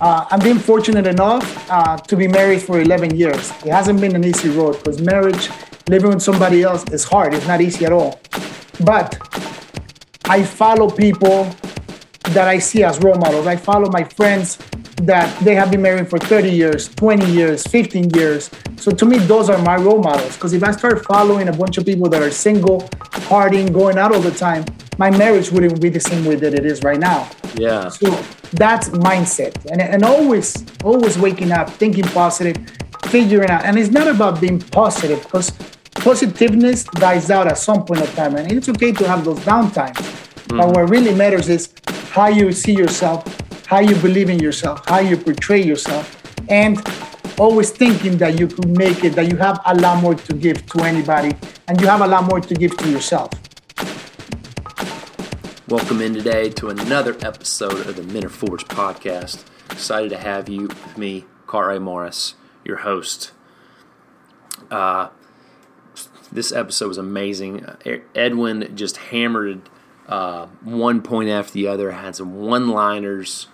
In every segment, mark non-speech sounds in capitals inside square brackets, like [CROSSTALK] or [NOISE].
Uh, I've been fortunate enough uh, to be married for 11 years. It hasn't been an easy road because marriage, living with somebody else, is hard. It's not easy at all. But I follow people that I see as role models. I follow my friends that they have been married for 30 years, 20 years, 15 years. So to me, those are my role models. Because if I start following a bunch of people that are single, partying, going out all the time, my marriage wouldn't be the same way that it is right now. Yeah. So that's mindset. And, and always, always waking up, thinking positive, figuring out. And it's not about being positive because positiveness dies out at some point of time. And it's okay to have those downtimes. Mm-hmm. But what really matters is how you see yourself how you believe in yourself, how you portray yourself, and always thinking that you could make it, that you have a lot more to give to anybody, and you have a lot more to give to yourself. Welcome in today to another episode of the Men Are Forged podcast. Excited to have you with me, Cartwright Morris, your host. Uh, this episode was amazing. Edwin just hammered uh, one point after the other, had some one liners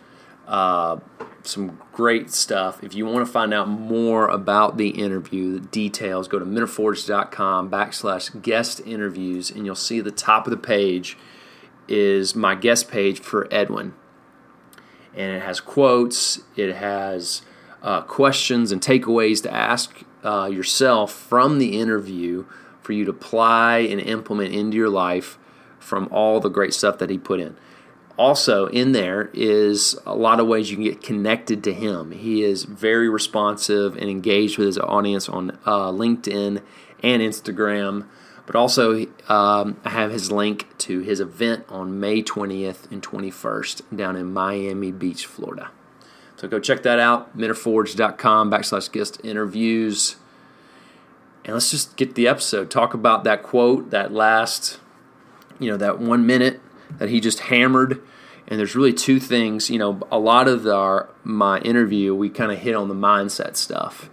uh, some great stuff. If you want to find out more about the interview, the details, go to menareforged.com backslash guest interviews, and you'll see the top of the page is my guest page for Edwin. And it has quotes, it has uh, questions and takeaways to ask uh, yourself from the interview for you to apply and implement into your life from all the great stuff that he put in also in there is a lot of ways you can get connected to him. He is very responsive and engaged with his audience on uh, LinkedIn and Instagram. But also, um, I have his link to his event on May 20th and 21st down in Miami Beach, Florida. So go check that out, menareforged.com backslash guest interviews. And let's just get the episode. Talk about that quote, that last, you know, that one minute that he just hammered. And there's really two things. You know, a lot of our my interview, we kind of hit on the mindset stuff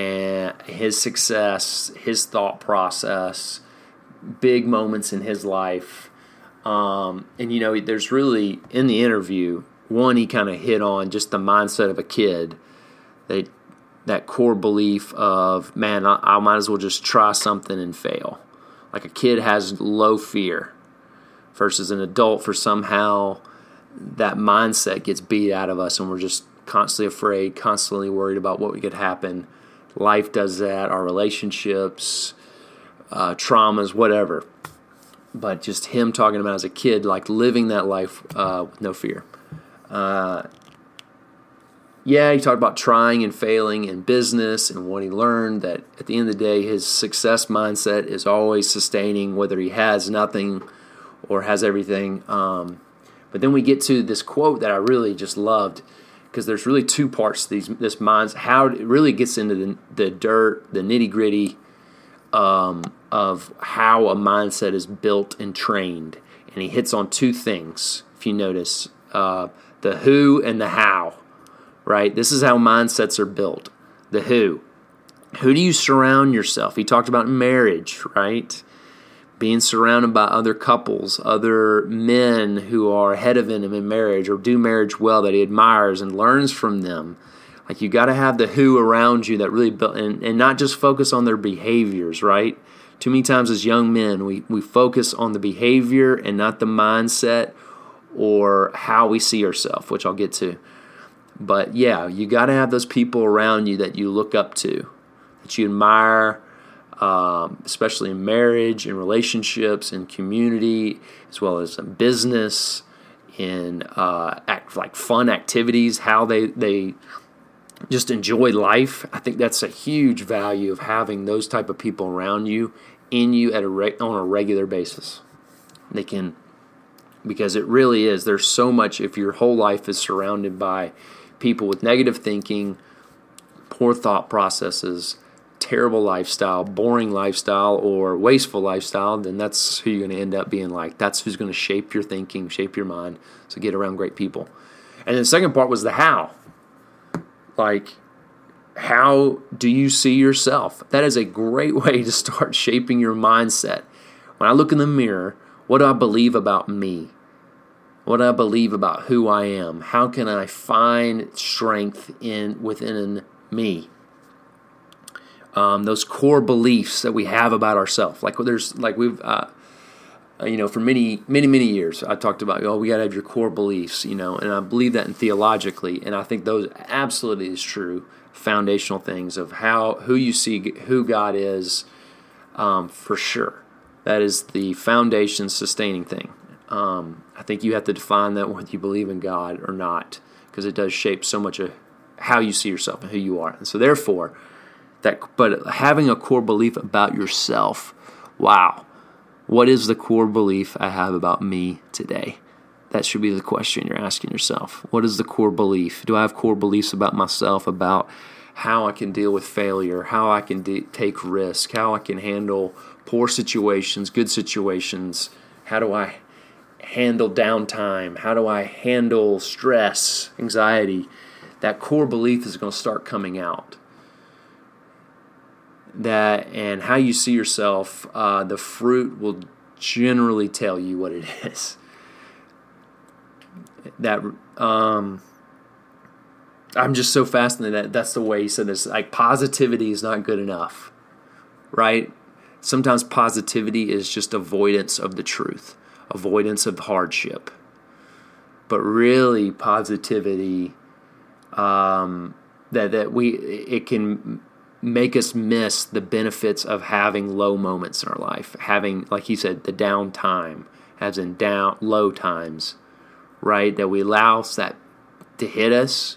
and his success, his thought process, big moments in his life. Um, and you know, there's really in the interview, one he kind of hit on just the mindset of a kid. That that core belief of man, I, I might as well just try something and fail. Like a kid has low fear versus an adult for somehow that mindset gets beat out of us and we're just constantly afraid, constantly worried about what could happen. Life does that, our relationships, uh, traumas, whatever. But just him talking about as a kid, like living that life uh, with no fear. Uh, yeah, he talked about trying and failing in business and what he learned that at the end of the day, his success mindset is always sustaining, whether he has nothing or has everything. Um, but then we get to this quote that I really just loved because there's really two parts to these this minds how it really gets into the, the dirt, the nitty gritty um, of how a mindset is built and trained, and he hits on two things. If you notice, uh, the who and the how. Right, this is how mindsets are built. The who. Who do you surround yourself? He talked about marriage, right? Being surrounded by other couples, other men who are ahead of him in marriage or do marriage well that he admires and learns from them. Like you got to have the who around you that really build, and, and not just focus on their behaviors, right? Too many times as young men, we, we focus on the behavior and not the mindset or how we see ourselves, which I'll get to. But yeah, you got to have those people around you that you look up to, that you admire, um, especially in marriage in relationships in community, as well as in business, in uh, act, like fun activities, how they, they just enjoy life. I think that's a huge value of having those type of people around you, in you at a re- on a regular basis. They can, because it really is. There's so much. If your whole life is surrounded by people with negative thinking, poor thought processes, terrible lifestyle, boring lifestyle, or wasteful lifestyle, then that's who you're going to end up being like. That's who's going to shape your thinking, shape your mind. So get around great people. And then the second part was the how. Like, how do you see yourself? That is a great [LAUGHS] way to start shaping your mindset. When I look in the mirror, what do I believe about me? What do I believe about who I am. How can I find strength in within me? Um, those core beliefs that we have about ourselves. Like there's like we've uh, uh, you know, for many, many, many years, I talked about, oh, we got to have your core beliefs, you know, and I believe that in theologically, and I think those absolutely is true, foundational things of how, who you see, who God is, um, for sure. That is the foundation sustaining thing. Um, I think you have to define that [LAUGHS] whether you believe in God or not, because it does shape so much of how you see yourself and who you are. And so, therefore, that, but having a core belief about yourself, wow what is the core belief I have about me today? That should be the question you're asking yourself. What is the core belief? Do I have core beliefs about myself, about how I can deal with failure, how I can de- take risk, how I can handle poor situations, good situations? How do I handle downtime? How do I handle stress, anxiety? That core belief is going to start coming out that and how you see yourself, uh, the fruit will generally tell you what it [LAUGHS] is. That um, I'm just so fascinated that that's the way he said this. Like positivity is not good enough, right? Sometimes positivity is just avoidance of the truth, avoidance of hardship. But really, positivity um, that that we it can make us miss the benefits of having low moments in our life, having, like he said, the down time, as in down low times, right? That we allow that to hit us,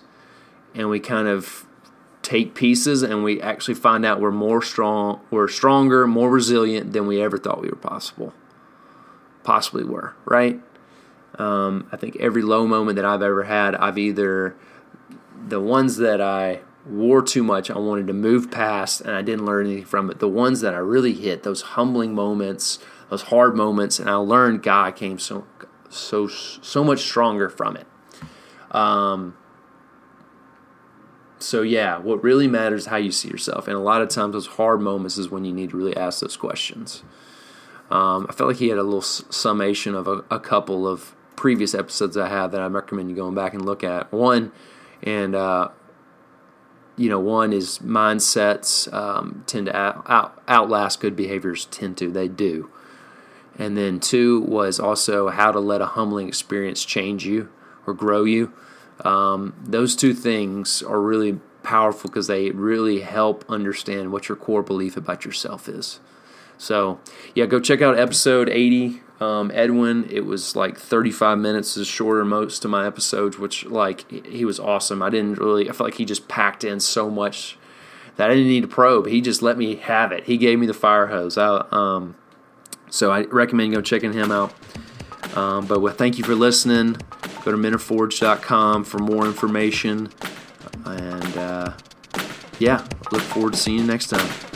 and we kind of take pieces, and we actually find out we're more strong, we're stronger, more resilient than we ever thought we were possible, possibly were, right? Um, I think every low moment that I've ever had, I've either the ones that I wore too much. I wanted to move past, and I didn't learn anything from it. The ones that I really hit, those humbling moments, those hard moments, and I learned God came so so so much stronger from it. Um, so yeah, what really matters is how you see yourself, and a lot of times those hard moments is when you need to really ask those questions. Um, I felt like he had a little summation of a, a couple of previous episodes I have that I recommend you going back and look at. One, and uh, you know, one is mindsets um, tend to out, out, outlast good behaviors, tend to, they do. And then two was also how to let a humbling experience change you or grow you. Um, those two things are really powerful because they really help understand what your core belief about yourself is. So, yeah, go check out episode 80 um, Edwin, it was like 35 minutes is shorter most of my episodes, which like he was awesome. I didn't really, I felt like he just packed in so much that I didn't need to probe. He just let me have it. He gave me the fire hose. I, um, so I recommend go checking him out. Um, but well, thank you for listening. Go to menareforged.com for more information. And uh, yeah, look forward to seeing you next time.